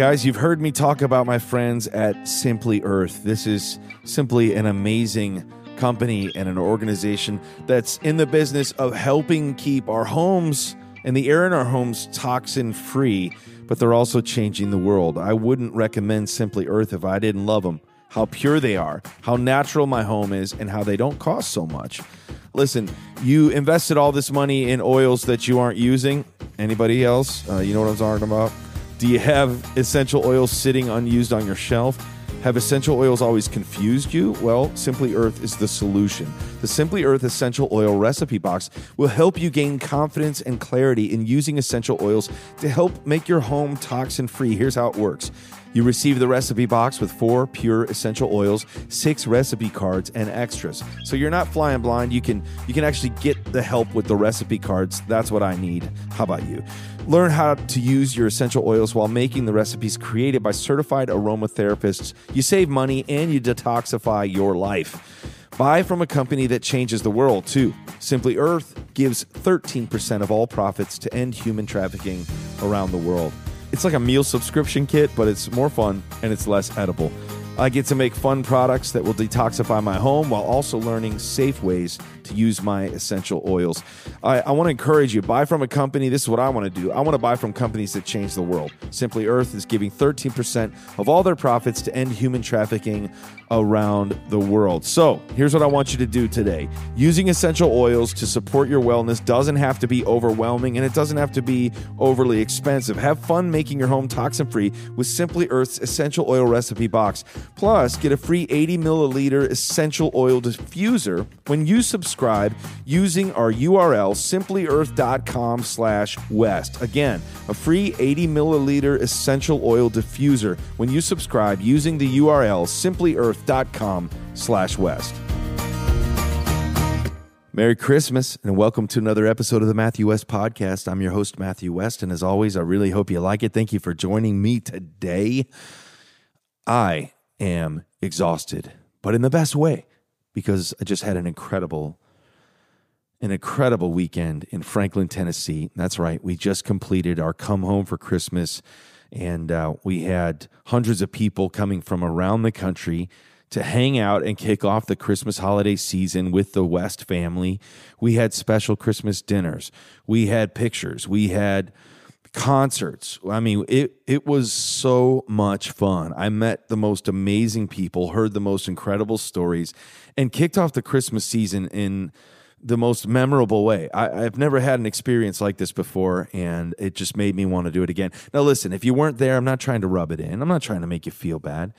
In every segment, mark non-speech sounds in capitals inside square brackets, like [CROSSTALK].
Guys, you've heard me talk about my friends at Simply Earth. This is simply an amazing company and an organization that's in the business of helping keep our homes and the air in our homes toxin free, but they're also changing the world. I wouldn't recommend Simply Earth if I didn't love them. How pure they are, how natural my home is, and how they don't cost so much. Listen, you invested all this money in oils that you aren't using. Anybody else? Uh, you know what I'm talking about? Do you have essential oils sitting unused on your shelf? Have essential oils always confused you? Well, Simply Earth is the solution. The Simply Earth Essential Oil Recipe Box will help you gain confidence and clarity in using essential oils to help make your home toxin free. Here's how it works. You receive the recipe box with four pure essential oils, six recipe cards, and extras. So you're not flying blind. You can you can actually get the help with the recipe cards. That's what I need. How about you? Learn how to use your essential oils while making the recipes created by certified aromatherapists. You save money and you detoxify your life. Buy from a company that changes the world, too. Simply Earth gives 13% of all profits to end human trafficking around the world. It's like a meal subscription kit, but it's more fun and it's less edible. I get to make fun products that will detoxify my home while also learning safe ways to use my essential oils. I, I want to encourage you buy from a company. This is what I want to do. I want to buy from companies that change the world. Simply Earth is giving 13% of all their profits to end human trafficking around the world. So here's what I want you to do today using essential oils to support your wellness doesn't have to be overwhelming and it doesn't have to be overly expensive. Have fun making your home toxin free with Simply Earth's essential oil recipe box. Plus, get a free 80 milliliter essential oil diffuser when you subscribe using our URL simplyearth.com slash west. Again, a free 80 milliliter essential oil diffuser when you subscribe using the URL simplyearth.com slash west. Merry Christmas and welcome to another episode of the Matthew West Podcast. I'm your host, Matthew West, and as always, I really hope you like it. Thank you for joining me today. I am exhausted, but in the best way because I just had an incredible an incredible weekend in Franklin, Tennessee. That's right. We just completed our come home for Christmas, and uh, we had hundreds of people coming from around the country to hang out and kick off the Christmas holiday season with the West family. We had special Christmas dinners. We had pictures. We had concerts. I mean, it it was so much fun. I met the most amazing people, heard the most incredible stories, and kicked off the Christmas season in the most memorable way. I, have never had an experience like this before, and it just made me want to do it again. Now, listen, if you weren't there, I'm not trying to rub it in. I'm not trying to make you feel bad,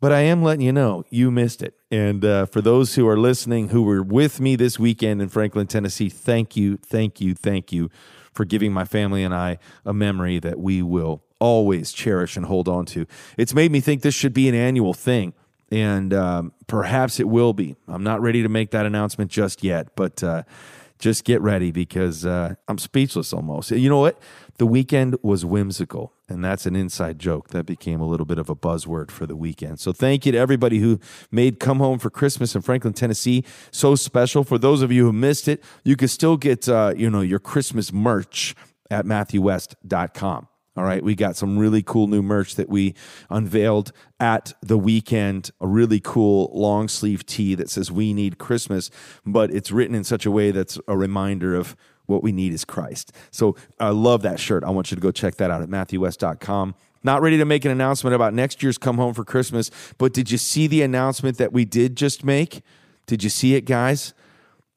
but I am letting you know you missed it. And uh, for those who are listening, who were with me this weekend in Franklin, Tennessee, thank you, thank you, thank you for giving my family and I a memory that we will always cherish and hold on to. It's made me think this should be an annual thing and um, perhaps it will be. I'm not ready to make that announcement just yet, but uh, just get ready because uh, I'm speechless almost. You know what? The weekend was whimsical, and that's an inside joke that became a little bit of a buzzword for the weekend. So thank you to everybody who made Come Home for Christmas in Franklin, Tennessee so special. For those of you who missed it, you can still get uh, you know your Christmas merch at MatthewWest.com. All right, we got some really cool new merch that we unveiled at the weekend. A really cool long sleeve tee that says "We Need Christmas," but it's written in such a way that's a reminder of what we need is Christ. So I love that shirt. I want you to go check that out at MatthewWest.com. Not ready to make an announcement about next year's Come Home for Christmas, but did you see the announcement that we did just make? Did you see it, guys?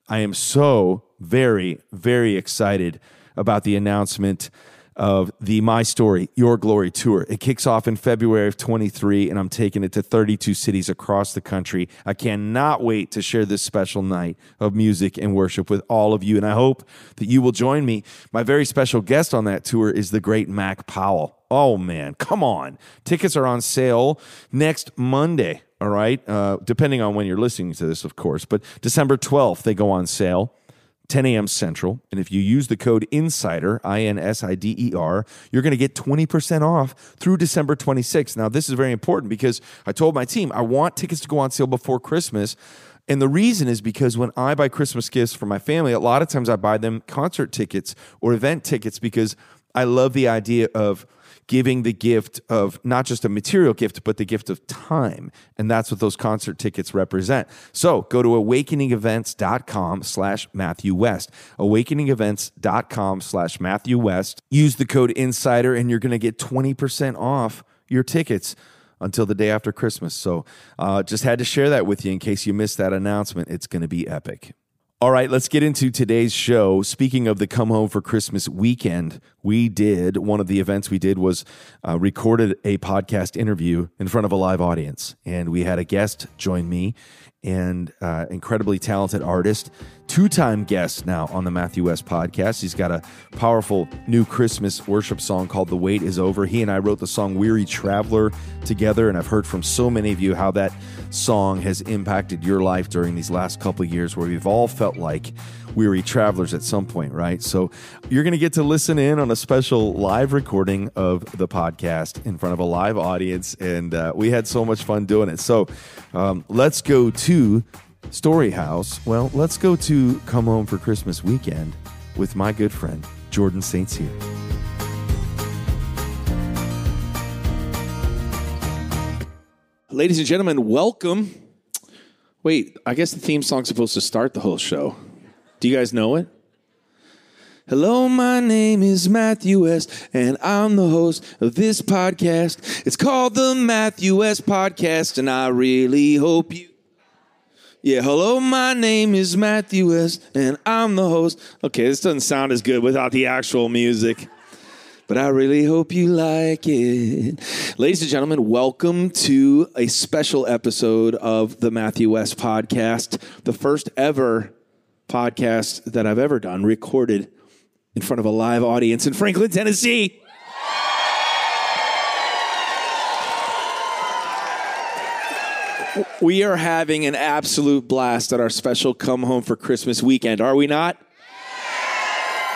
I am so very, very excited about the announcement of the My Story, Your Glory tour. It kicks off in February of 23, and I'm taking it to 32 cities across the country. I cannot wait to share this special night of music and worship with all of you, and I hope that you will join me. My very special guest on that tour is the great Mac Powell. Oh, man, come on. Tickets are on sale next Monday, all right? Uh, depending on when you're listening to this, of course, but December 12th, they go on sale. 10 a.m. Central. And if you use the code INSIDER, I N S I D E R, you're going to get 20% off through December 26th. Now, this is very important because I told my team I want tickets to go on sale before Christmas. And the reason is because when I buy Christmas gifts for my family, a lot of times I buy them concert tickets or event tickets because I love the idea of giving the gift of not just a material gift, but the gift of time. And that's what those concert tickets represent. So go to awakeningevents.com slash Matthew West. Awakeningevents.com slash Matthew West. Use the code INSIDER and you're going to get 20% off your tickets until the day after Christmas. So uh, just had to share that with you in case you missed that announcement. It's going to be epic. All right, let's get into today's show. Speaking of the Come Home for Christmas weekend, we did one of the events we did was uh, recorded a podcast interview in front of a live audience, and we had a guest join me and uh, incredibly talented artist, two time guest now on the Matthew West podcast. He's got a powerful new Christmas worship song called The Wait Is Over. He and I wrote the song Weary Traveler together, and I've heard from so many of you how that song has impacted your life during these last couple years where we've all felt like weary travelers at some point, right? So you're going to get to listen in on a special live recording of the podcast in front of a live audience. And uh, we had so much fun doing it. So um, let's go to Story House. Well, let's go to Come Home for Christmas weekend with my good friend, Jordan St. Cyr. Ladies and gentlemen, welcome. Wait, I guess the theme song's supposed to start the whole show. Do you guys know it? Hello, my name is Matthew West, and I'm the host of this podcast. It's called the Matthew West Podcast, and I really hope you. Yeah, hello, my name is Matthew West, and I'm the host. Okay, this doesn't sound as good without the actual music, but I really hope you like it. Ladies and gentlemen, welcome to a special episode of the Matthew West Podcast, the first ever podcast that I've ever done, recorded in front of a live audience in Franklin, Tennessee. We are having an absolute blast at our special Come Home for Christmas weekend, are we not?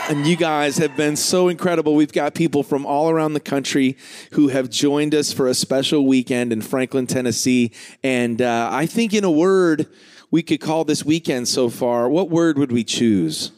And you guys have been so incredible. We've got people from all around the country who have joined us for a special weekend in Franklin, Tennessee. And uh, I think, in a word, we could call this weekend so far, what word would we choose?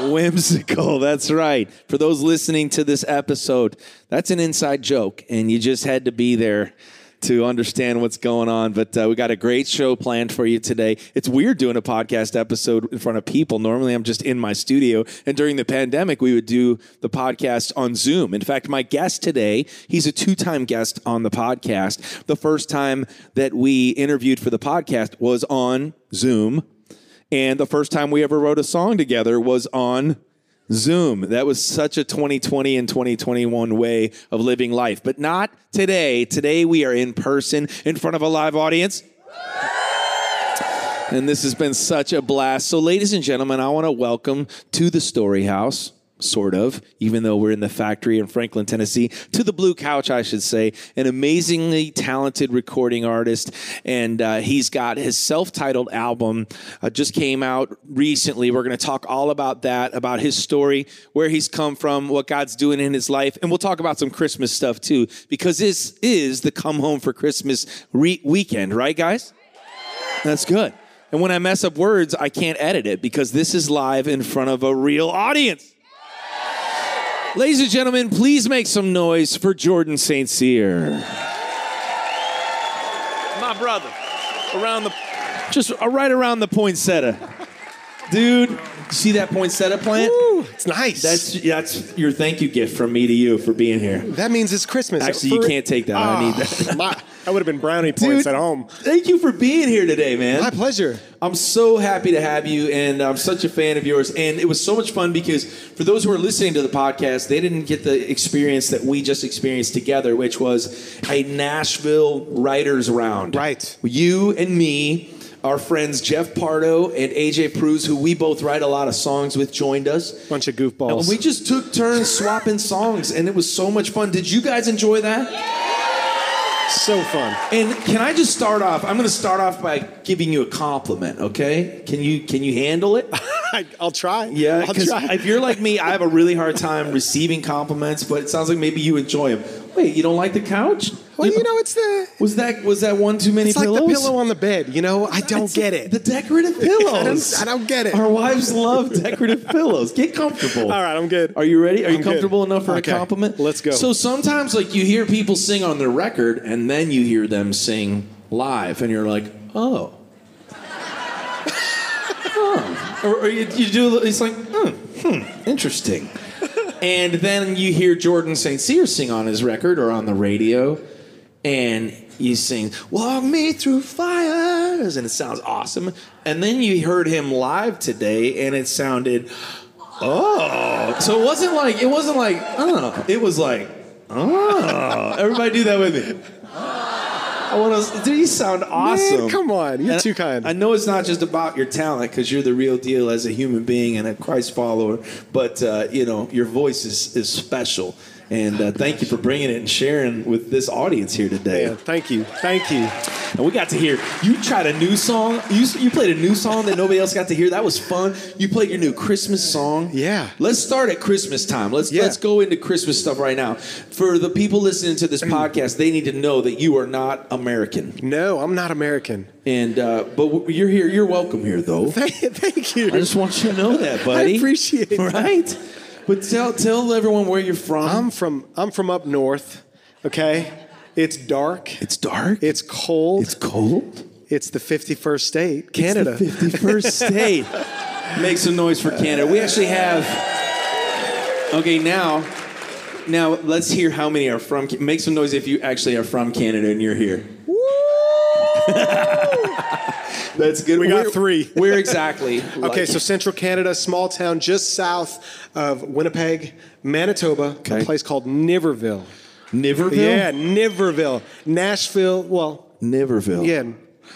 Whimsical. Whimsical, that's right. For those listening to this episode, that's an inside joke, and you just had to be there to understand what's going on. But uh, we got a great show planned for you today. It's weird doing a podcast episode in front of people. Normally, I'm just in my studio. And during the pandemic, we would do the podcast on Zoom. In fact, my guest today, he's a two time guest on the podcast. The first time that we interviewed for the podcast was on Zoom. And the first time we ever wrote a song together was on Zoom. That was such a 2020 and 2021 way of living life, but not today. Today we are in person in front of a live audience. And this has been such a blast. So, ladies and gentlemen, I want to welcome to the Story House sort of, even though we're in the factory in Franklin, Tennessee, to the Blue Couch, I should say, an amazingly talented recording artist. And uh, he's got his self titled album uh, just came out recently. We're going to talk all about that, about his story, where he's come from, what God's doing in his life. And we'll talk about some Christmas stuff too, because this is the come home for Christmas re- weekend, right, guys? That's good. And when I mess up words, I can't edit it because this is live in front of a real audience. Ladies and gentlemen, please make some noise for Jordan St. Cyr. My brother, around the, just uh, right around the poinsettia. Dude, see that poinsettia plant? Ooh, it's nice. That's that's your thank you gift from me to you for being here. that means it's Christmas. Actually, you For- can't take that. I need Ah, that. my- that would have been brownie points at home. Thank you for being here today, man. My pleasure. I'm so happy to have you, and I'm such a fan of yours. And it was so much fun because for those who are listening to the podcast, they didn't get the experience that we just experienced together, which was a Nashville writers round. Right. You and me, our friends Jeff Pardo and AJ Pruis, who we both write a lot of songs with, joined us. Bunch of goofballs. And we just took turns swapping songs, and it was so much fun. Did you guys enjoy that? so fun. And can I just start off? I'm going to start off by giving you a compliment, okay? Can you can you handle it? [LAUGHS] I'll try. Yeah, because if you're like me, I have a really hard time receiving compliments, but it sounds like maybe you enjoy them. Wait, you don't like the couch? Well, you know, it's the Was that was that one too many pillows. it's like the pillow on the bed. You know, I don't It's get it. The decorative [LAUGHS] pillows. I don't get it. Our wives love decorative pillows. Get comfortable. All right, I'm good. Are you ready? Are you I'm good. comfortable enough for Okay, a compliment? let's go. So sometimes, like, you hear people sing on their record, and then you hear them sing live, and you're like, oh. [LAUGHS] oh. Or, or you, you do, a it's like, hmm, hmm, interesting. [LAUGHS] and then you hear Jordan St. Cyr sing on his record or on the radio, and you sing "Walk Me Through Fires," and it sounds awesome. And then you heard him live today, and it sounded oh. So it wasn't like it wasn't like oh. It was like oh. Everybody do that with me. I want to. Dude, you sound awesome. Man, come on, you're And too kind. I know it's not just about your talent because you're the real deal as a human being and a Christ follower, but uh, you know your voice is is special. And uh, thank you for bringing it and sharing with this audience here today. Yeah, thank you, thank you. And we got to hear you tried a new song. You you played a new song that nobody else got to hear. That was fun. You played your new Christmas song. Yeah. Let's start at Christmas time. Let's Yeah. let's go into Christmas stuff right now. For the people listening to this [CLEARS THROAT] podcast, they need to know that you are not American. No, I'm not American. And uh, but you're here. You're welcome here, though. Thank, thank you. I just want you to know that, buddy. I appreciate that. Right? But tell tell everyone where you're from. I'm from I'm from up north. Okay, it's dark. it's dark. It's cold. it's cold. It's the 51st state, Canada. It's the 51st [LAUGHS] state. Make some noise for Canada. We actually have. Okay, now, now let's hear how many are from. Make some noise if you actually are from Canada and you're here. [LAUGHS] That's good. We got Where- three. Where exactly? [LAUGHS] Okay, so Central Canada, small town just south of Winnipeg, Manitoba, Okay. a place called Niverville. Niverville. Yeah, Niverville. Nashville, well, Niverville. yeah,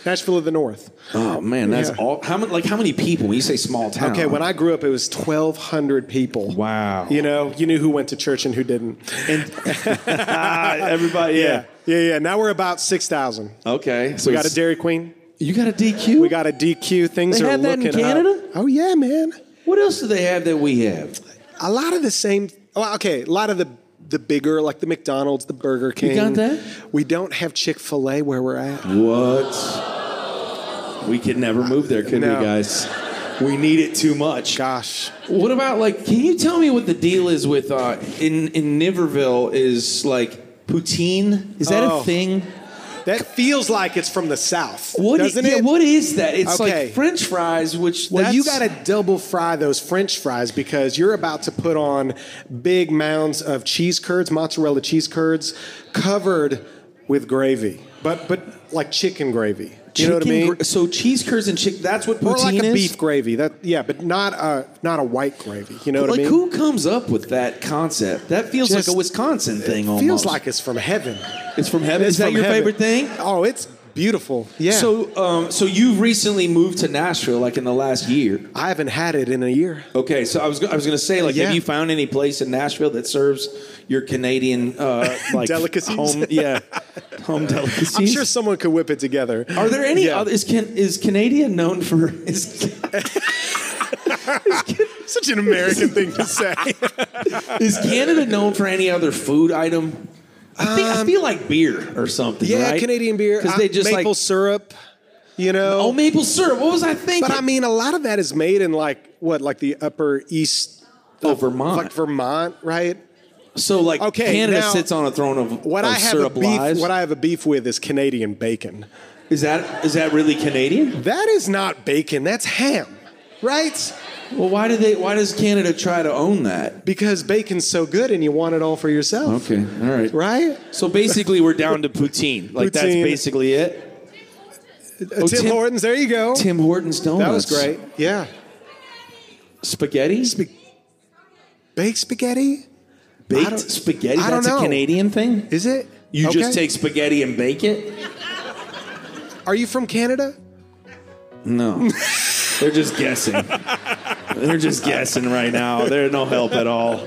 Nashville of the North. Oh man, that's Yeah. all. How many? Like how many people? When you say small town. Okay, when I grew up, it was 1,200 people. Wow. You know, you knew who went to church and who didn't. Ah, [LAUGHS] [LAUGHS] everybody. Yeah. Yeah, yeah. Now we're about 6,000. Okay. So We got a Dairy Queen. You got a DQ. We got a DQ. Things They are have that in looking Canada? up. Oh, yeah, man. What else do they have that we have? A lot of the same. Well, okay, a lot of the the bigger, like the McDonald's, the Burger King. got that? We don't have Chick Fil A where we're at. What? We could never move there, could No. we, guys? We need it too much. Gosh, What about like? Can you tell me what the deal is with uh, in in Niverville? Is like poutine? Is that Oh. a thing? That feels like it's from the South, What doesn't yeah, it? What is that? It's Okay. like French fries, which Well, you got to double fry those French fries because you're about to put on big mounds of cheese curds, mozzarella cheese curds, covered with gravy, but but like chicken gravy. You know what I mean? gr- so cheese curds and chicken. That's what or poutine like a is. beef gravy. That yeah, but not a not a white gravy. You know what like I mean? Like who comes up with that concept? That feels Just- like a Wisconsin thing. almost. Feels like it's from heaven. it's from heaven. It's is that your heaven. favorite thing? Oh, it's beautiful. Yeah. So, um, so you've recently moved to Nashville, like in the last year. I haven't had it in a year. Okay, so I was I was going to say, like, Yeah. have you found any place in Nashville that serves your Canadian uh, [LAUGHS] like Delicacies? Home, yeah, home [LAUGHS] delicacies. I'm sure someone could whip it together. Are there any? Yeah. Other, is can is Canada known for? [LAUGHS] Is, Such an American thing to say. is Canada known for any other food item? I, think, I feel like beer or something. Um, yeah, right? Canadian beer. because uh, they just maple like syrup. You know. oh maple syrup. What was I thinking? But I mean, a lot of that is made in like what, like the Upper East, oh Vermont. like Vermont, right? So like Okay, Canada now, sits on a throne of, What of I have a beef, lies. what I have a beef with is Canadian bacon. Is that is that really Canadian? That is not bacon. That's ham, right? Well, why do they? Why does Canada try to own that? Because bacon's so good and you want it all for yourself, Okay, all right. right? So basically, we're down to poutine. Like that's basically it. Uh, Tim, Tim- Hortons, there you go. Tim Hortons donuts. that was great. Yeah. Spaghetti, Baked spaghetti? I baked don't- spaghetti. I don't That's a know. Canadian thing. Is it? You just Okay. take spaghetti and bake it? Are you from Canada? No, [LAUGHS] they're just guessing. They're just guessing right now. They're no help at all.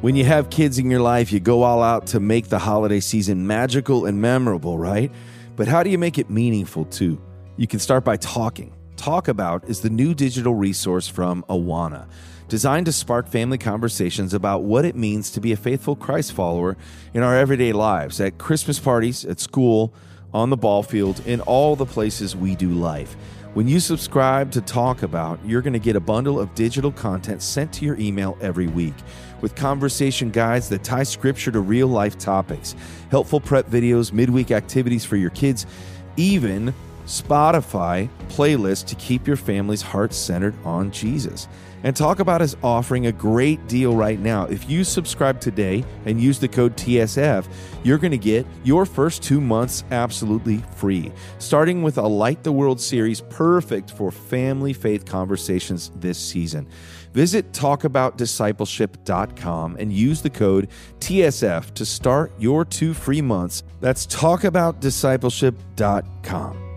When you have kids in your life, you go all out to make the holiday season magical and memorable, right? But how do you make it meaningful too? You can start by talking. Talk About is the new digital resource from Awana, designed to spark family conversations about what it means to be a faithful Christ follower in our everyday lives, at Christmas parties, at school, on the ball field, in all the places we do life. When you subscribe to Talk About, you're going to get a bundle of digital content sent to your email every week with conversation guides that tie scripture to real life topics, helpful prep videos, midweek activities for your kids, even Spotify playlist to keep your family's heart centered on Jesus. And Talk About is offering a great deal right now. If you subscribe today and use the code TSF, you're going to get your first two months absolutely free, starting with a Light the World series perfect for family faith conversations this season. Visit talkaboutdiscipleship.com and use the code TSF to start your two free months. That's talkaboutdiscipleship.com.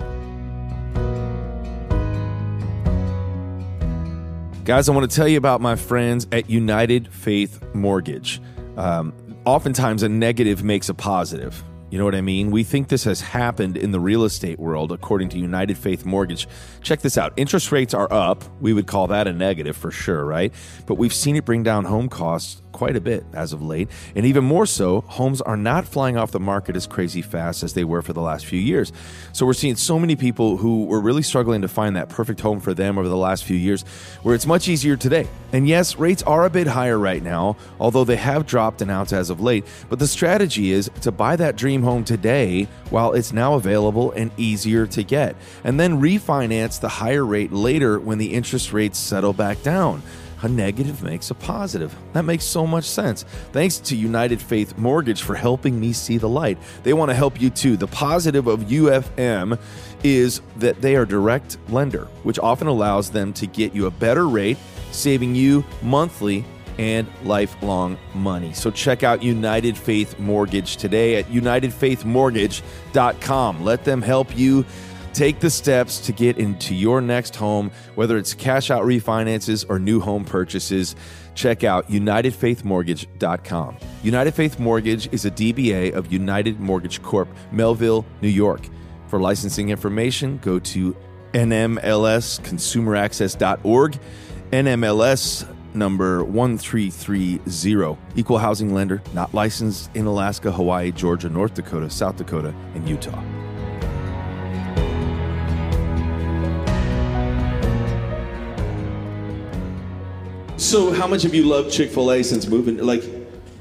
Guys, I want to tell you about my friends at United Faith Mortgage. Um, oftentimes, a negative makes a positive. You know what I mean? We think this has happened in the real estate world, according to United Faith Mortgage. Check this out interest rates are up. We would call that a negative for sure, right? But we've seen it bring down home costs quite a bit as of late. And even more so, homes are not flying off the market as crazy fast as they were for the last few years. So we're seeing so many people who were really struggling to find that perfect home for them over the last few years, where it's much easier today. And yes, rates are a bit higher right now, although they have dropped an ounce as of late. But the strategy is to buy that dream home today while it's now available and easier to get, and then refinance the higher rate later when the interest rates settle back down a negative makes a positive. That makes so much sense. Thanks to United Faith Mortgage for helping me see the light. They want to help you too. The positive of UFM is that they are direct lender, which often allows them to get you a better rate, saving you monthly and lifelong money. So check out United Faith Mortgage today at unitedfaithmortgage.com. Let them help you Take the steps to get into your next home, whether it's cash out refinances or new home purchases. Check out UnitedFaithMortgage.com. United Faith Mortgage is a DBA of United Mortgage Corp, Melville, New York. For licensing information, go to NMLSConsumerAccess.org. NMLS number 1330. Equal housing lender, not licensed in Alaska, Hawaii, Georgia, North Dakota, South Dakota, and Utah. So, how much have you loved Chick Fil A since moving? Like,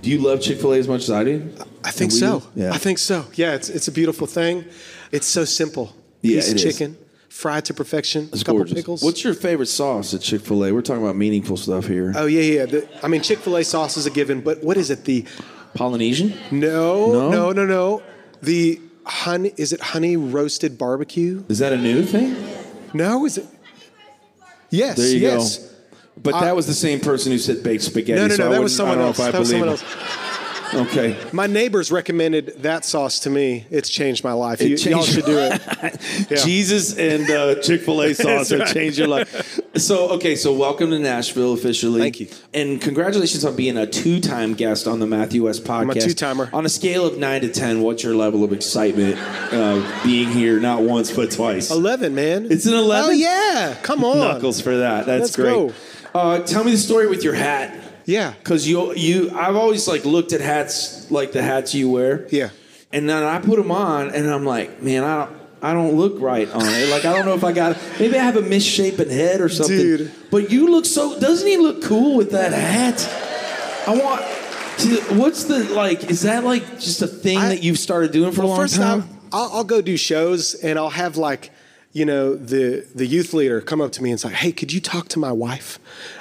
do you love Chick Fil A as much as I do? I think so. Yeah. I think so. Yeah, it's it's a beautiful thing. It's so simple. Yeah, Piece of it is. chicken, fried to perfection. It's a couple gorgeous. pickles. What's your favorite sauce at Chick Fil A? We're talking about meaningful stuff here. Oh yeah, yeah. The, I mean, Chick Fil A sauce is a given, but what is it? The Polynesian. no, No? no, no, no. The honey is it honey roasted barbecue? Is that a new thing? No, is it? Yes. There you yes. go. But that was the same person who said baked spaghetti. No, no, so no. I that was someone else. That was someone else. Okay. My neighbors recommended that sauce to me. It's changed my life. It You, y'all should do it. [LAUGHS] Yeah. Jesus and uh, Chick Fil A [LAUGHS] sauce have changed your life. So, okay, so welcome to Nashville officially. Thank you. and congratulations on being a two-time guest on the Matthew West podcast. a two-timer. On a scale of nine to ten, what's your level of excitement uh, being here? Not once, but twice. Eleven, man. It's an 11? Oh yeah. Come [LAUGHS] on. Knuckles for that. That's Let's great. go. Uh, tell me the story with your hat. Yeah. Cause you you I've always like looked at hats like the hats you wear. Yeah. And then I put them on and I'm like, man, I don't I don't look right on it. Like I don't know if I got maybe I have a misshapen head or something. Dude. But you look so doesn't he look cool with that hat? I want to, what's the like is that like just a thing I- that you've started doing for a long first time? time, I'll, I'll go do shows and I'll have like, you know, the the youth leader come up to me and say, "Hey, could you talk to my wife?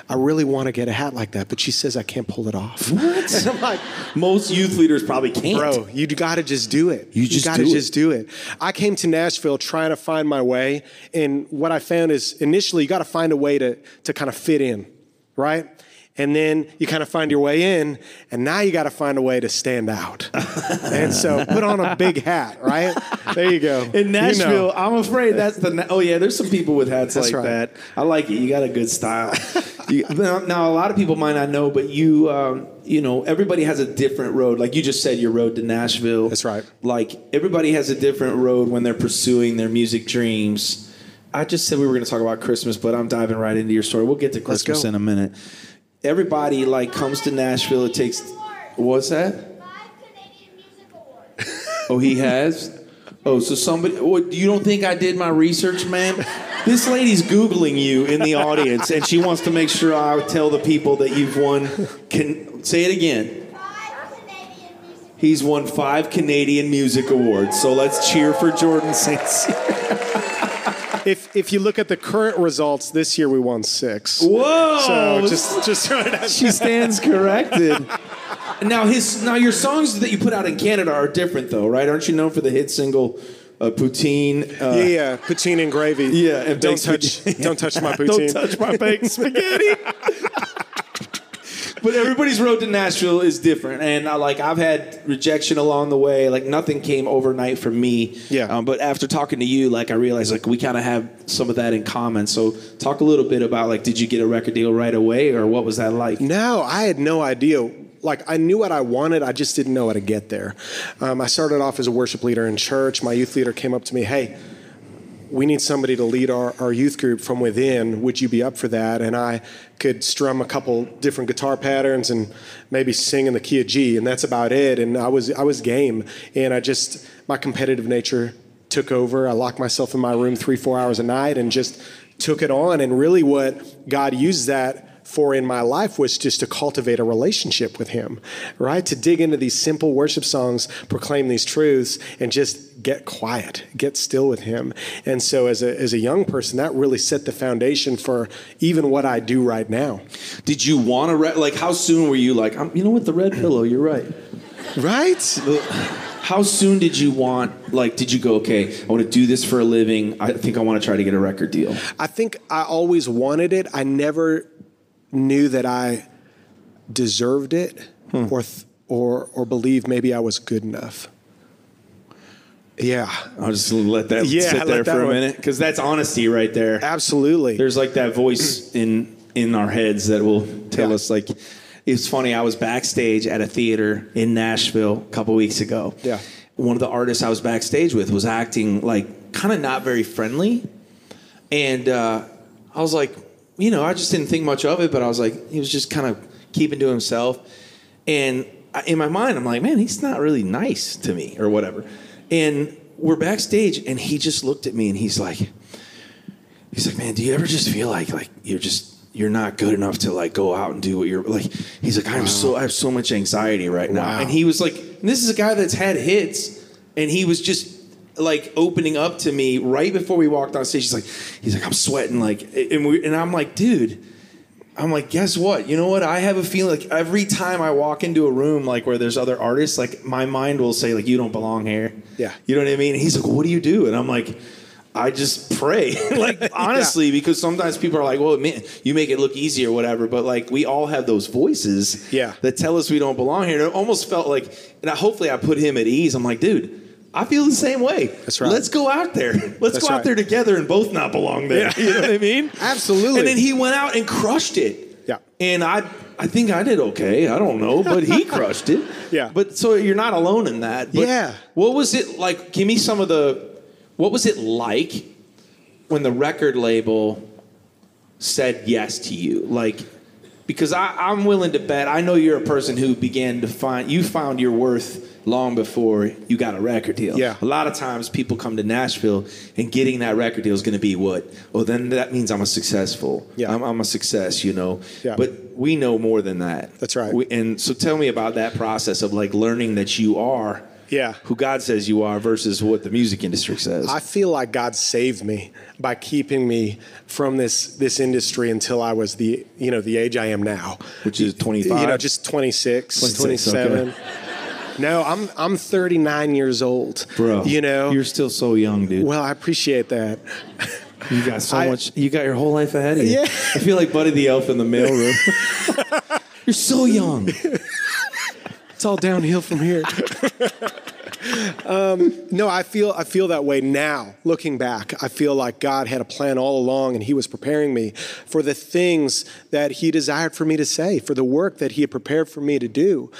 I really want to get a hat like that, but she says I can't pull it off." What? [LAUGHS] And I'm like, Most youth leaders probably can't. Bro, you got to just do it. You just got to just do it. I came to Nashville trying to find my way, and what I found is initially you got to find a way to to kind of fit in, right? And then you kind of find your way in, and now you got to find a way to stand out. and so [LAUGHS] put on a big hat, right? There you go. In You know. Nashville, I'm afraid that's the. Na- Oh yeah, there's some people with hats That's like right. that. I like it. You got a good style. You- now, now, a lot of people might not know, but you, um, you know, everybody has a different road. Like you just said, your road to Nashville. That's right. Like everybody has a different road when they're pursuing their music dreams. I just said we were going to talk about Christmas, but I'm diving right into your story. We'll get to Christmas in a minute. Everybody like comes to Nashville. It takes. What's that? Five Canadian Music Awards. Oh, he has. Oh, so somebody. What, you don't think I did my research, man? This lady's googling you in the audience, and she wants to make sure I tell the people that you've won. Can say it again. Five Canadian Music He's won five Canadian Music Awards. So let's cheer for Jordan St. Cyr. [LAUGHS] [LAUGHS] If if you look at the current results, this year we won six. Whoa! So just just throw it out she stands corrected. [LAUGHS] now his now your songs that you put out in Canada are different though, right? Aren't you known for the hit single uh, "Poutine"? Uh, Yeah, yeah, poutine and gravy. Yeah, and don't touch, spaghetti. don't touch my poutine. [LAUGHS] Don't poutine. touch my baked spaghetti. But everybody's road to Nashville is different, and I like I've had rejection along the way. Like nothing came overnight for me. Yeah. Um, but after talking to you, like I realized like we kind of have some of that in common. So talk a little bit about like, did you get a record deal right away, or what was that like? No, I had no idea. Like I knew what I wanted, I just didn't know how to get there. Um, I started off as a worship leader in church. My youth leader came up to me, "Hey, we need somebody to lead our, our youth group from within. Would you be up for that?" And I could strum a couple different guitar patterns and maybe sing in the key of G, and that's about it. And I was I was game, and I just my competitive nature took over. I locked myself in my room three four hours a night and just took it on. And really, what God used that for in my life was just to cultivate a relationship with him, right? To dig into these simple worship songs, proclaim these truths, and just get quiet, get still with him. And so as a, as a young person, that really set the foundation for even what I do right now. Did you want to re- like? How soon were you like? I'm, you know what? The red pillow. You're right. Right? How soon did you want? Like, did you go? Okay, I want to do this for a living. I think I want to try to get a record deal. I think I always wanted it. I never knew that I deserved it or, th- or, or believed maybe I was good enough. Yeah, I'll just let that Yeah, sit there for a one- minute because that's honesty right there. absolutely. There's like that voice in in our heads that will tell Yeah. us like. It's funny. I was backstage at a theater in Nashville a couple weeks ago. Yeah. One of the artists I was backstage with was acting like kind of not very friendly, and uh, I was like, you know, I just didn't think much of it, but I was like, he was just kind of keeping to himself, and I- in my mind, I'm like, man, he's not really nice to me or whatever. And we're backstage, and he just looked at me and he's like, he's like, man, do you ever just feel like like you're just you're not good enough to like go out and do what you're like? He's like, I'm so I have so much anxiety right now, Wow. and he was like, and this is a guy that's had hits, and he was just like opening up to me right before we walked on stage. He's like, he's like, I'm sweating, like, and we and I'm like, dude. I'm like, guess what? You know what? I have a feeling like every time I walk into a room like where there's other artists, like my mind will say like, you don't belong here. Yeah. You know what I mean? And he's like, what do you do? And I'm like, I just pray. [LAUGHS] [LAUGHS] like honestly, because sometimes people are like, well, man, you make it look easy or whatever. But like we all have those voices Yeah. that tell us we don't belong here. And it almost felt like, and I, hopefully I put him at ease. I'm like, dude. I feel the same way. That's right. Let's go out there. [LAUGHS] Let's That's go out right. there together and both not belong there. Yeah. [LAUGHS] You know what I mean? Absolutely. And then he went out and crushed it. Yeah. And I I think I did okay. I don't know, but he [LAUGHS] crushed it. Yeah. But so you're not alone in that. But Yeah. What was it like? Give me some of the what was it like when the record label said yes to you? Like because I, I'm willing to bet I know you're a person who began to find you found your worth long before you got a record deal. Yeah. A lot of times people come to Nashville and getting that record deal is going to be what? Well, then that means I'm a successful. Yeah. I'm, I'm a success, you know. Yeah. But we know more than that. That's right. We, and so tell me about that process of like learning that you are Yeah. who God says you are versus what the music industry says. I feel like God saved me by keeping me from this this industry until I was the you know the age I am now, Which is 25? You know, just 26, 26, 27. No, I'm I'm 39 years old, Bro, You know, you're still so young, dude. well, I appreciate that. You got so [LAUGHS] I- much. You got your whole life ahead of you. Yeah. I feel like Buddy the Elf in the mailroom. [LAUGHS] You're so young. It's all downhill from here. [LAUGHS] No, I feel I feel that way now. Looking back, I feel like God had a plan all along, and He was preparing me for the things that He desired for me to say, for the work that He had prepared for me to do.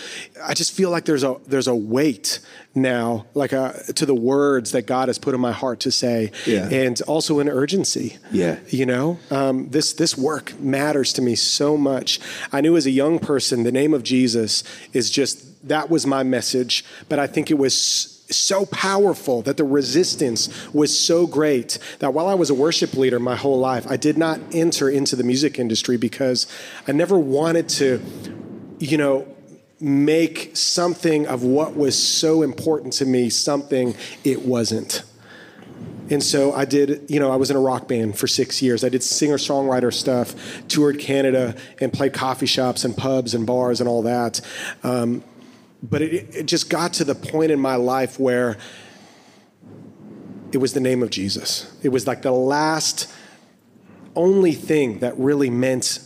I just feel like there's a there's a weight now, like a, to the words that God has put in my heart to say, Yeah. and also an urgency. Yeah. you know, um, this this work matters to me so much. I knew as a young person, the name of Jesus is just that was my message, but I think it was so powerful that the resistance was so great that while I was a worship leader my whole life, I did not enter into the music industry because I never wanted to, you know, make something of what was so important to me something it wasn't. And so I did, you know, I was in a rock band for six years. I did singer songwriter stuff, toured Canada, and played coffee shops and pubs and bars and all that. Um, but it, it just got to the point in my life where it was the name of Jesus. It was like the last, only thing that really meant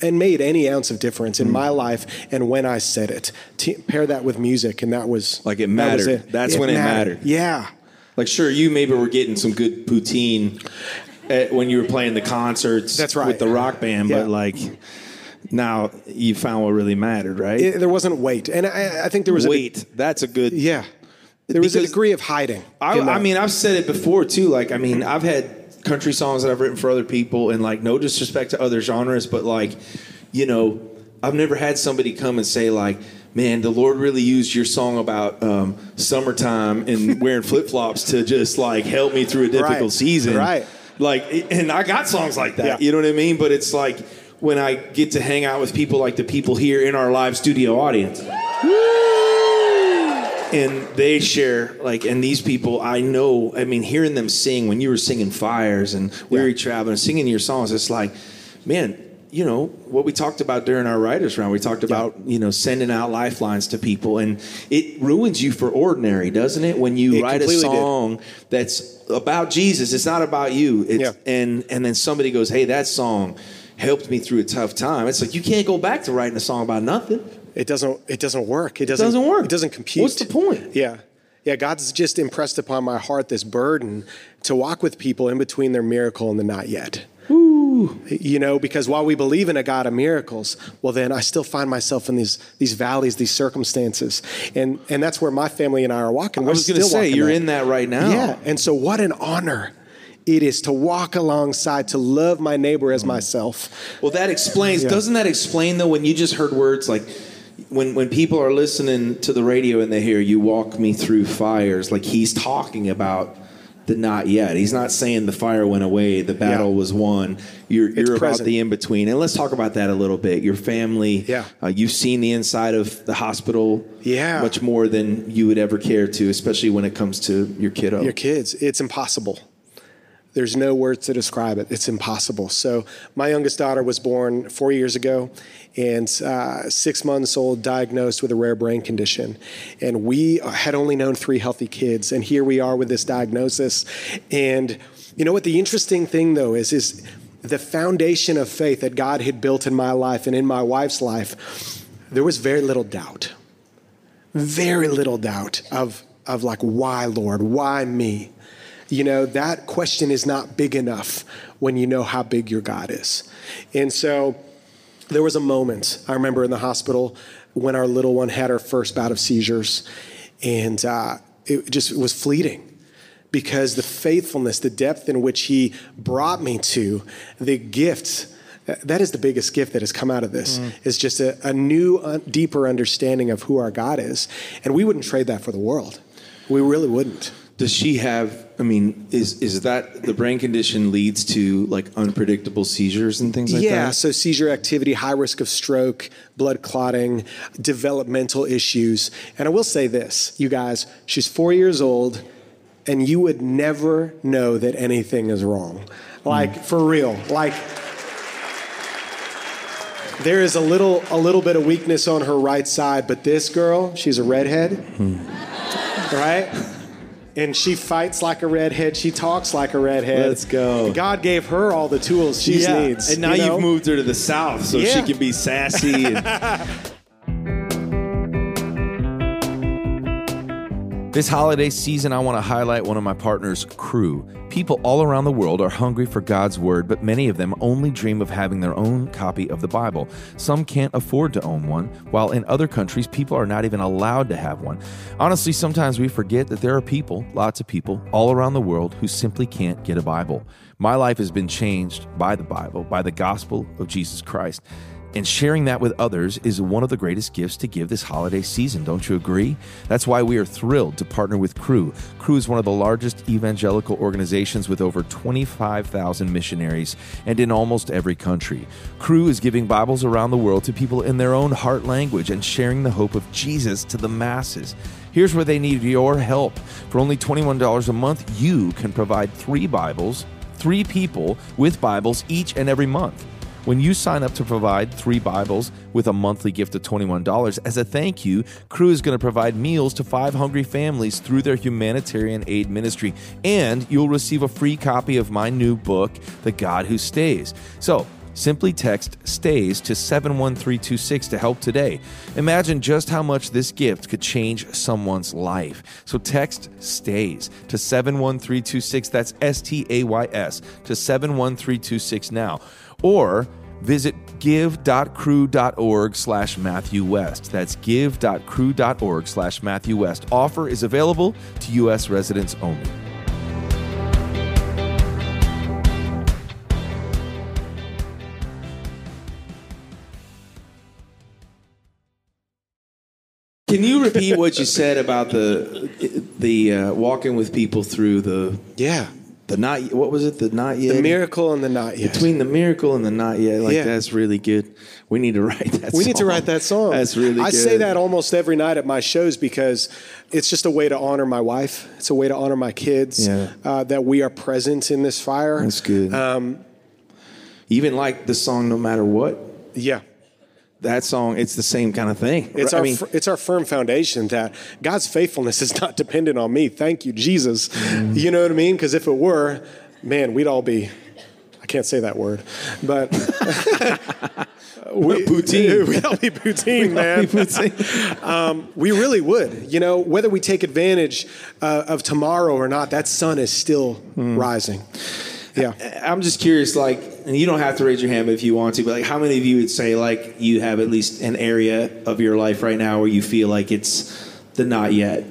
and made any ounce of difference in hmm. my life and when I said it. T- pair that with music, and that was Like it that was mattered. That's when it mattered. Yeah. Like, sure, you maybe were getting some good poutine at, when you were playing the concerts That's right. with the rock band, Yeah. but like now you found what really mattered, right? It- there wasn't weight, and I, I think there was Wait, that's a good. Yeah, there was a degree of hiding. I. I mean, I've said it before too. Like, I mean, I've had country songs that I've written for other people, and like, no disrespect to other genres, but like, you know, I've never had somebody come and say like, "Man, the Lord really used your song about um, summertime and [LAUGHS] wearing flip flops to just like help me through a difficult Right. season." Right. Like, and I got songs like that. Yeah. You know what I mean? But it's like when I get to hang out with people like the people here in our live studio audience and they share like and these people i know i mean hearing them sing when you were singing fires and weary Yeah. traveling singing your songs it's like man you know what we talked about during our writers round we talked about you know sending out lifelines to people and it ruins you for ordinary doesn't it when you It write a completely did. song that's about jesus it's not about you it's, Yeah. and and then somebody goes hey that song helped me through a tough time it's like you can't go back to writing a song about nothing it doesn't. It doesn't work. It doesn't, doesn't work. It doesn't compute. What's the point? Yeah, yeah. God's just impressed upon my heart this burden to walk with people in between their miracle and the not yet. Ooh. You know, because while we believe in a God of miracles, well, then I still find myself in these these valleys, these circumstances, and and that's where my family and I are walking. i We're was going to say you're in that right now Yeah, and so what an honor it is to walk alongside, to love my neighbor as myself. Well, that explains. Yeah. Doesn't that explain though when you just heard words like when when people are listening to the radio and they hear "You walk me through fires," like he's talking about the not yet. He's not saying the fire went away, the battle Yeah. was won. You're you're about present. the in between, and let's talk about that a little bit. Your family. Yeah. Uh, you've seen the inside of the hospital. Yeah. Much more than you would ever care to, especially when it comes to your kiddo. your kids. It's impossible. There's no words to describe it. It's impossible. So, my youngest daughter was born four years ago, and uh, six months old, diagnosed with a rare brain condition. And we had only known three healthy kids, and here we are with this diagnosis. And you know what? The interesting thing, though, is is the foundation of faith that God had built in my life and in my wife's life. There was very little doubt very little doubt of of like why lord why me you know that question is not big enough when you know how big your god is and so there was a moment i remember in the hospital when our little one had her first bout of seizures and uh, it just was fleeting because the faithfulness, the depth in which he brought me to, the gift, that is the biggest gift that has come out of this, is just a, a new, uh, deeper understanding of who our God is. And we wouldn't trade that for the world. We really wouldn't. Does she have? I mean, is is that the brain condition leads to like unpredictable seizures and things like yeah, that? so seizure activity, high risk of stroke, blood clotting, developmental issues. And I will say this, you guys, she's four years old, and you would never know that anything is wrong. Hmm. Like, for real. Like, there is a little a little bit of weakness on her right side, but this girl, she's a redhead. Hmm. Right? And she fights like a redhead. She talks like a redhead. Let's go. God gave her all the tools she needs. And now you you know? have moved her to the south so she can be sassy. And, [LAUGHS] This holiday season, I want to highlight one of my partners, Crew. People all around the world are hungry for God's Word, but many of them only dream of having their own copy of the Bible. Some can't afford to own one, while in other countries, people are not even allowed to have one. Honestly, sometimes we forget that there are people, lots of people, all around the world who simply can't get a Bible. My life has been changed by the Bible, by the gospel of Jesus Christ. And sharing that with others is one of the greatest gifts to give this holiday season. Don't you agree? That's why we are thrilled to partner with Cru. Cru is one of the largest evangelical organizations with over 25,000 missionaries and in almost every country. Cru is giving Bibles around the world to people in their own heart language and sharing the hope of Jesus to the masses. Here's where they need your help. For only $21 a month, you can provide three Bibles, three people with Bibles each and every month. When you sign up to provide three Bibles with a monthly gift of $21, as a thank you, Cru is going to provide meals to five hungry families through their humanitarian aid ministry. And you'll receive a free copy of my new book, The God Who Stays. So, Simply text STAYS to 71326 to help today. Imagine just how much this gift could change someone's life. So text STAYS to 71326. That's S T A Y S to 71326 now. Or visit give.cru.org slash Matthew West. That's give.cru.org slash Matthew West. Offer is available to U.S. residents only. Can you repeat what you said about the the uh, walking with people through the Yeah. The not what was it the not yet The miracle and the not yet. between the miracle and the not yet like Yeah. that's really good. We need to [LAUGHS] write that. we need to song. write that song. That's really. I good. say that almost every night at my shows because it's just a way to honor my wife. It's a way to honor my kids. Yeah. Uh, that we are present in this fire. That's good. Um, Even like the song, no matter what. yeah. That song, it's the same kind of thing. It's I our mean, it's our firm foundation that God's faithfulness is not dependent on me. Thank you, Jesus. Mm-hmm. You know what I mean? Because if it were, man, we'd all be. I can't say that word, but [LAUGHS] we, [LAUGHS] poutine. We'd all be poutine, man. [LAUGHS] um, we really would. You know, whether we take advantage uh, of tomorrow or not, that sun is still Mm. rising. Yeah. I'm just curious, like, and you don't have to raise your hand if you want to, but like, how many of you would say like you have at least an area of your life right now where you feel like it's the not yet?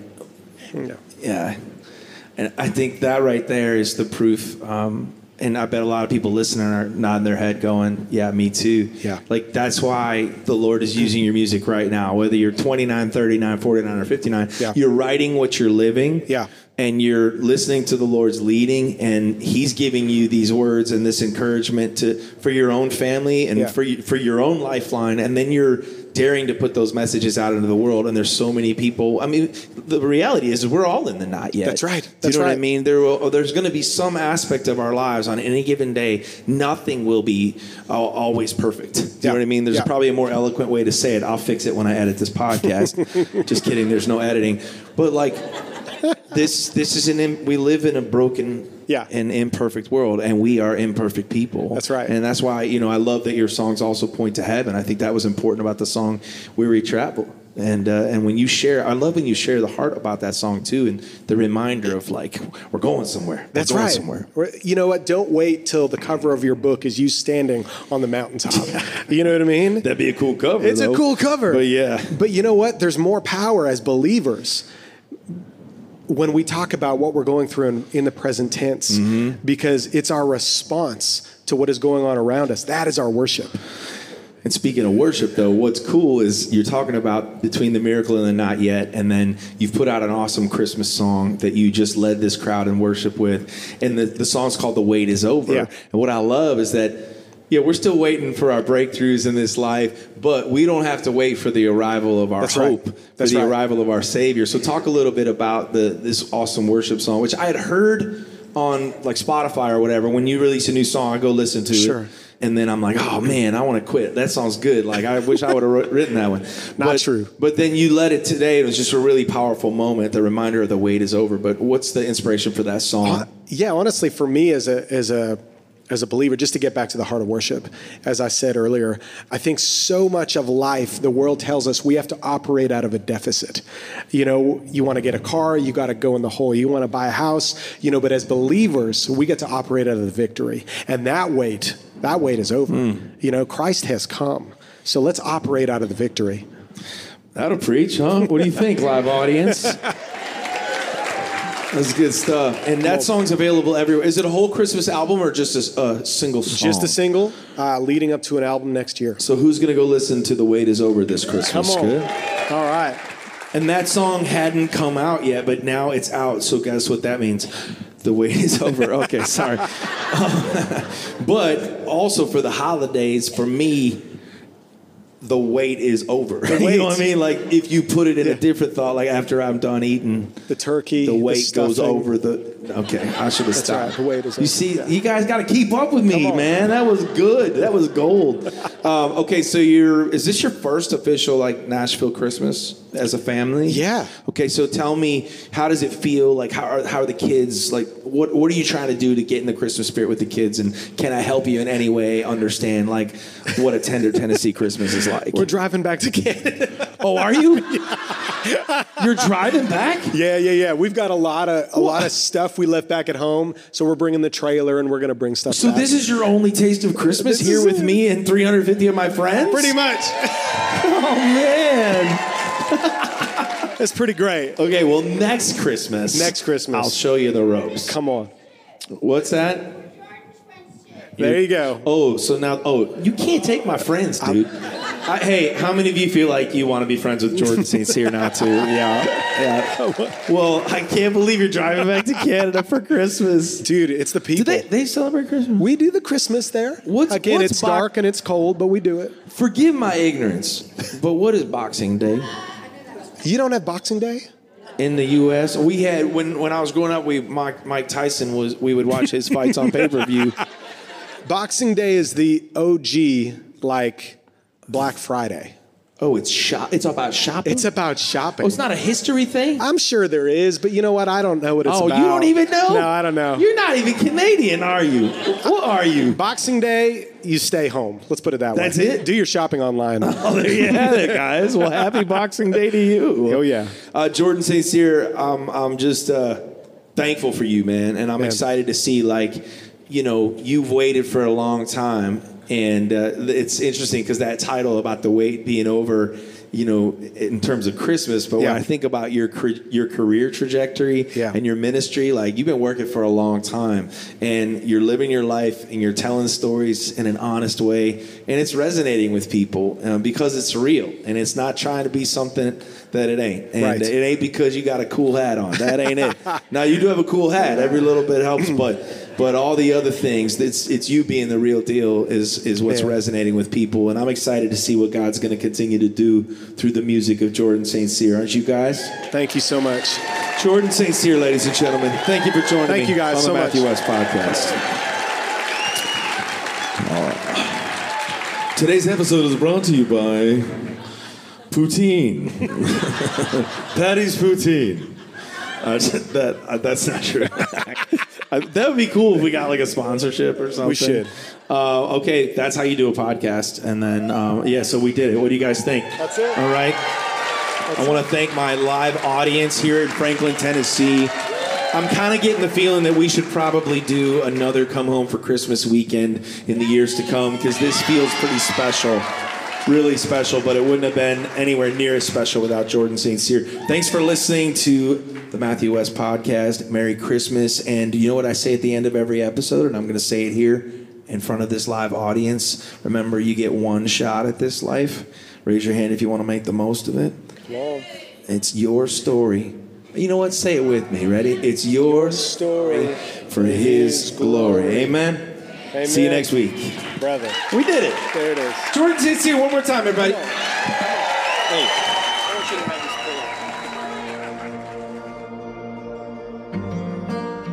Yeah. Yeah. And I think that right there is the proof. Um, and I bet a lot of people listening are nodding their head going, yeah, me too. Yeah. Like that's why the Lord is using your music right now, whether you're 29, 39, 49, or 59. Yeah. You're writing what you're living. Yeah. And you're listening to the Lord's leading, and He's giving you these words and this encouragement to for your own family and Yeah. for you, for your own lifeline, and then you're daring to put those messages out into the world. And there's so many people. I mean, the reality is we're all in the not yet. That's right. Do That's you know what I mean? There will, there's going to be some aspect of our lives on any given day. Nothing will be uh, always perfect. Do you Yeah. know what I mean? There's Yeah. probably a more eloquent way to say it. I'll fix it when I edit this podcast. [LAUGHS] Just kidding. There's no editing. But like this, this is an im- we live in a broken Yeah. and imperfect world, and we are imperfect people. That's right. And that's why you know I love that your songs also point to heaven. I think that was important about the song "Weary Travel." And uh, and when you share, I love when you share the heart about that song too, and the reminder of like we're going somewhere. That's going right. Somewhere. You know what? Don't wait till the cover of your book is you standing on the mountaintop. [LAUGHS] You know what I mean? That'd be a cool cover. It's a cool cover. But yeah, But you know what? There's more power as believers when we talk about what we're going through in, in the present tense Mm-hmm. because it's our response to what is going on around us. That is our worship. And speaking of worship, though, what's cool is you're talking about between the miracle and the not yet, and then you've put out an awesome Christmas song that you just led this crowd in worship with, and the, the song's called "The Wait Is Over." Yeah. And what I love is that, yeah, we're still waiting for our breakthroughs in this life, but we don't have to wait for the arrival of our That's right. hope, for the right. arrival of our Savior. So, talk a little bit about the this awesome worship song, which I had heard on like Spotify or whatever. When you release a new song, I go listen to Sure. it. And then I'm like, oh man, I want to quit. That sounds good. Like I wish I would have written that one. Not but, true. But then you led it today. It was just a really powerful moment. The reminder of the wait is over. But what's the inspiration for that song? Uh, yeah, honestly, for me as a as a as a believer, just to get back to the heart of worship, as I said earlier, I think so much of life, the world tells us we have to operate out of a deficit. You know, you want to get a car, you got to go in the hole. You want to buy a house, you know, but as believers, we get to operate out of the victory. And that weight, that weight is over. Hmm. You know, Christ has come. So let's operate out of the victory. That'll preach, huh? What do you think, live audience? [LAUGHS] That's good stuff. And that song's available everywhere. Is it a whole Christmas album or just a, a single song? Just a single, uh, leading up to an album next year. So who's going to go listen to The Wait Is Over this Christmas? Come on. Good. All right. And that song hadn't come out yet, but now it's out. So guess what that means? The wait is over. Okay, sorry. [LAUGHS] but also for the holidays, for me, the wait is over. [LAUGHS] you wait. know what I mean? Like if you put it in a different thought, like after I'm done eating, The turkey, the weight goes over the. Okay, I should have stopped. right, the weight is you over. see, Yeah. you guys got to keep up with me, on. man. That was good. That was gold. [LAUGHS] um, okay, so you're. Is this your first official like Nashville Christmas as a family? Yeah. Okay, so tell me, how does it feel? Like, how are how are the kids? Like, what what are you trying to do to get in the Christmas spirit with the kids? And can I help you in any way understand like what a tender Tennessee Christmas is like? We're driving back to Canada. [LAUGHS] oh, are you? You're driving back? yeah, yeah, yeah. We've got a lot of a lot of stuff we left back at home, so we're bringing the trailer and we're going to bring stuff. So back. this is your only taste of Christmas This here with it. me and 350 of my friends? pretty much. [LAUGHS] Oh man. [LAUGHS] That's pretty great. Okay, well next Christmas. Next Christmas. I'll show you the ropes. Come on. What's that? Jordan's friends too. There you go. Oh, so now oh, you can't take my friends, dude. I, hey, how many of you feel like you want to be friends with Jordan St. Cyr now too? [LAUGHS] Yeah. Yeah. Well, I can't believe you're driving back to Canada for Christmas. Dude, it's the Do people. they they celebrate Christmas? we do the Christmas there. What's- Again, what's it's Bo- dark and it's cold, but we do it. Forgive my ignorance, but what is Boxing Day? You don't have Boxing Day? in the U.S. We had when when I was growing up, we Mike, Mike Tyson was we would watch his fights on [LAUGHS] pay per view. Boxing Day is the OG, like Black Friday. Oh, it's shop. It's about shopping. It's about shopping. oh, it's not a history thing. I'm sure there is, but you know what? I don't know what it's about. oh, about. you don't even know? No, I don't know. You're not even Canadian, are you? What are you? Boxing Day, you stay home. Let's put it that That's way. That's it? Do your shopping online. [LAUGHS] Oh, there you have it, guys. Well, happy Boxing Day to you. Oh, yeah. Uh, Jordan St. Cyr, um, I'm just uh, thankful for you, man, and I'm Man. excited to see like, you know, you've waited for a long time, and uh, it's interesting because that title about the wait being over. You know, in terms of Christmas, but Yeah. when I think about your your career trajectory Yeah. and your ministry, like you've been working for a long time, and you're living your life and you're telling stories in an honest way, and it's resonating with people um, because it's real and it's not trying to be something that it ain't. And Right. it ain't because you got a cool hat on. That ain't it. [LAUGHS] now you do have a cool hat. Every little bit helps, but but all the other things, it's it's you being the real deal is is what's Yeah. resonating with people. And I'm excited to see what God's going to continue to do through the music of Jordan St. Cyr. Aren't you guys? Thank you so much. Jordan St. Cyr, ladies and gentlemen. Thank you for joining Thank me you guys on the Matthew much. West podcast. Today's episode is brought to you by Poutine. [LAUGHS] Patty's Poutine. Uh, that, uh, that's not true. [LAUGHS] That would be cool if we got like a sponsorship or something. We should. Uh, okay, that's how you do a podcast. And then, um, yeah, so we did it. What do you guys think? That's it. All right. I want to thank my live audience here in Franklin, Tennessee. I'm kind of getting the feeling that we should probably do another Come Home for Christmas weekend in the years to come because this feels pretty special. Really special, but it wouldn't have been anywhere near as special without Jordan St. Cyr. Thanks for listening to the Matthew West podcast. Merry Christmas. And you know what I say at the end of every episode? And I'm going to say it here in front of this live audience. Remember, you get one shot at this life. Raise your hand if you want to make the most of it. It's your story. You know what? Say it with me. Ready? It's your story for His glory. Amen. Amen. See you next week. Brother. We did it. There it is. Jordan St. Cyr one more time, everybody.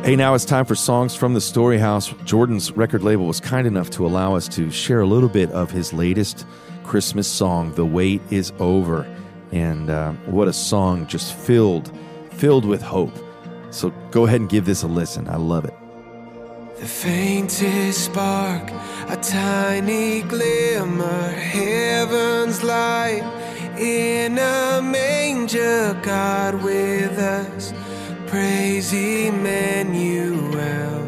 Hey, now it's time for Songs from the Story House. Jordan's record label was kind enough to allow us to share a little bit of his latest Christmas song, The Wait is Over. And uh, what a song, just filled, filled with hope. So go ahead and give this a listen. I love it. The faintest spark, a tiny glimmer, heaven's light. In a manger, God with us, praise him, Emmanuel.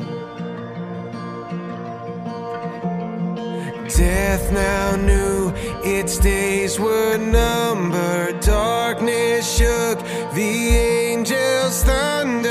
Death now knew its days were numbered. Darkness shook, the angels thundered.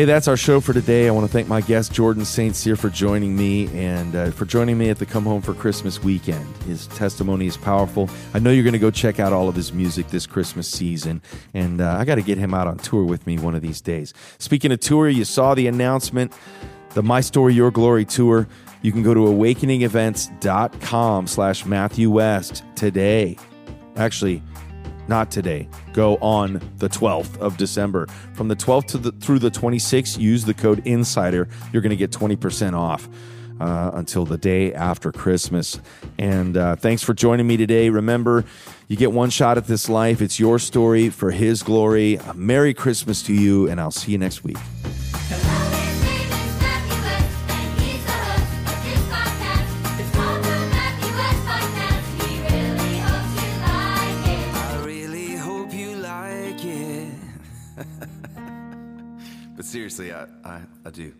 Hey, that's our show for today. I want to thank my guest, Jordan St. Cyr, for joining me and uh, for joining me at the Come Home for Christmas weekend. His testimony is powerful. I know you're going to go check out all of his music this Christmas season, and uh, I got to get him out on tour with me one of these days. Speaking of tour, you saw the announcement, the My Story, Your Glory tour. You can go to awakeningevents.com slash Matthew West today. Actually, not today. Go on the 12th of December. From the 12th to the, through the 26th, use the code INSIDER. You're going to get 20% off uh, until the day after Christmas. And uh, thanks for joining me today. Remember, you get one shot at this life. It's your story for His glory. A Merry Christmas to you, and I'll see you next week. Seriously, I, I, I do.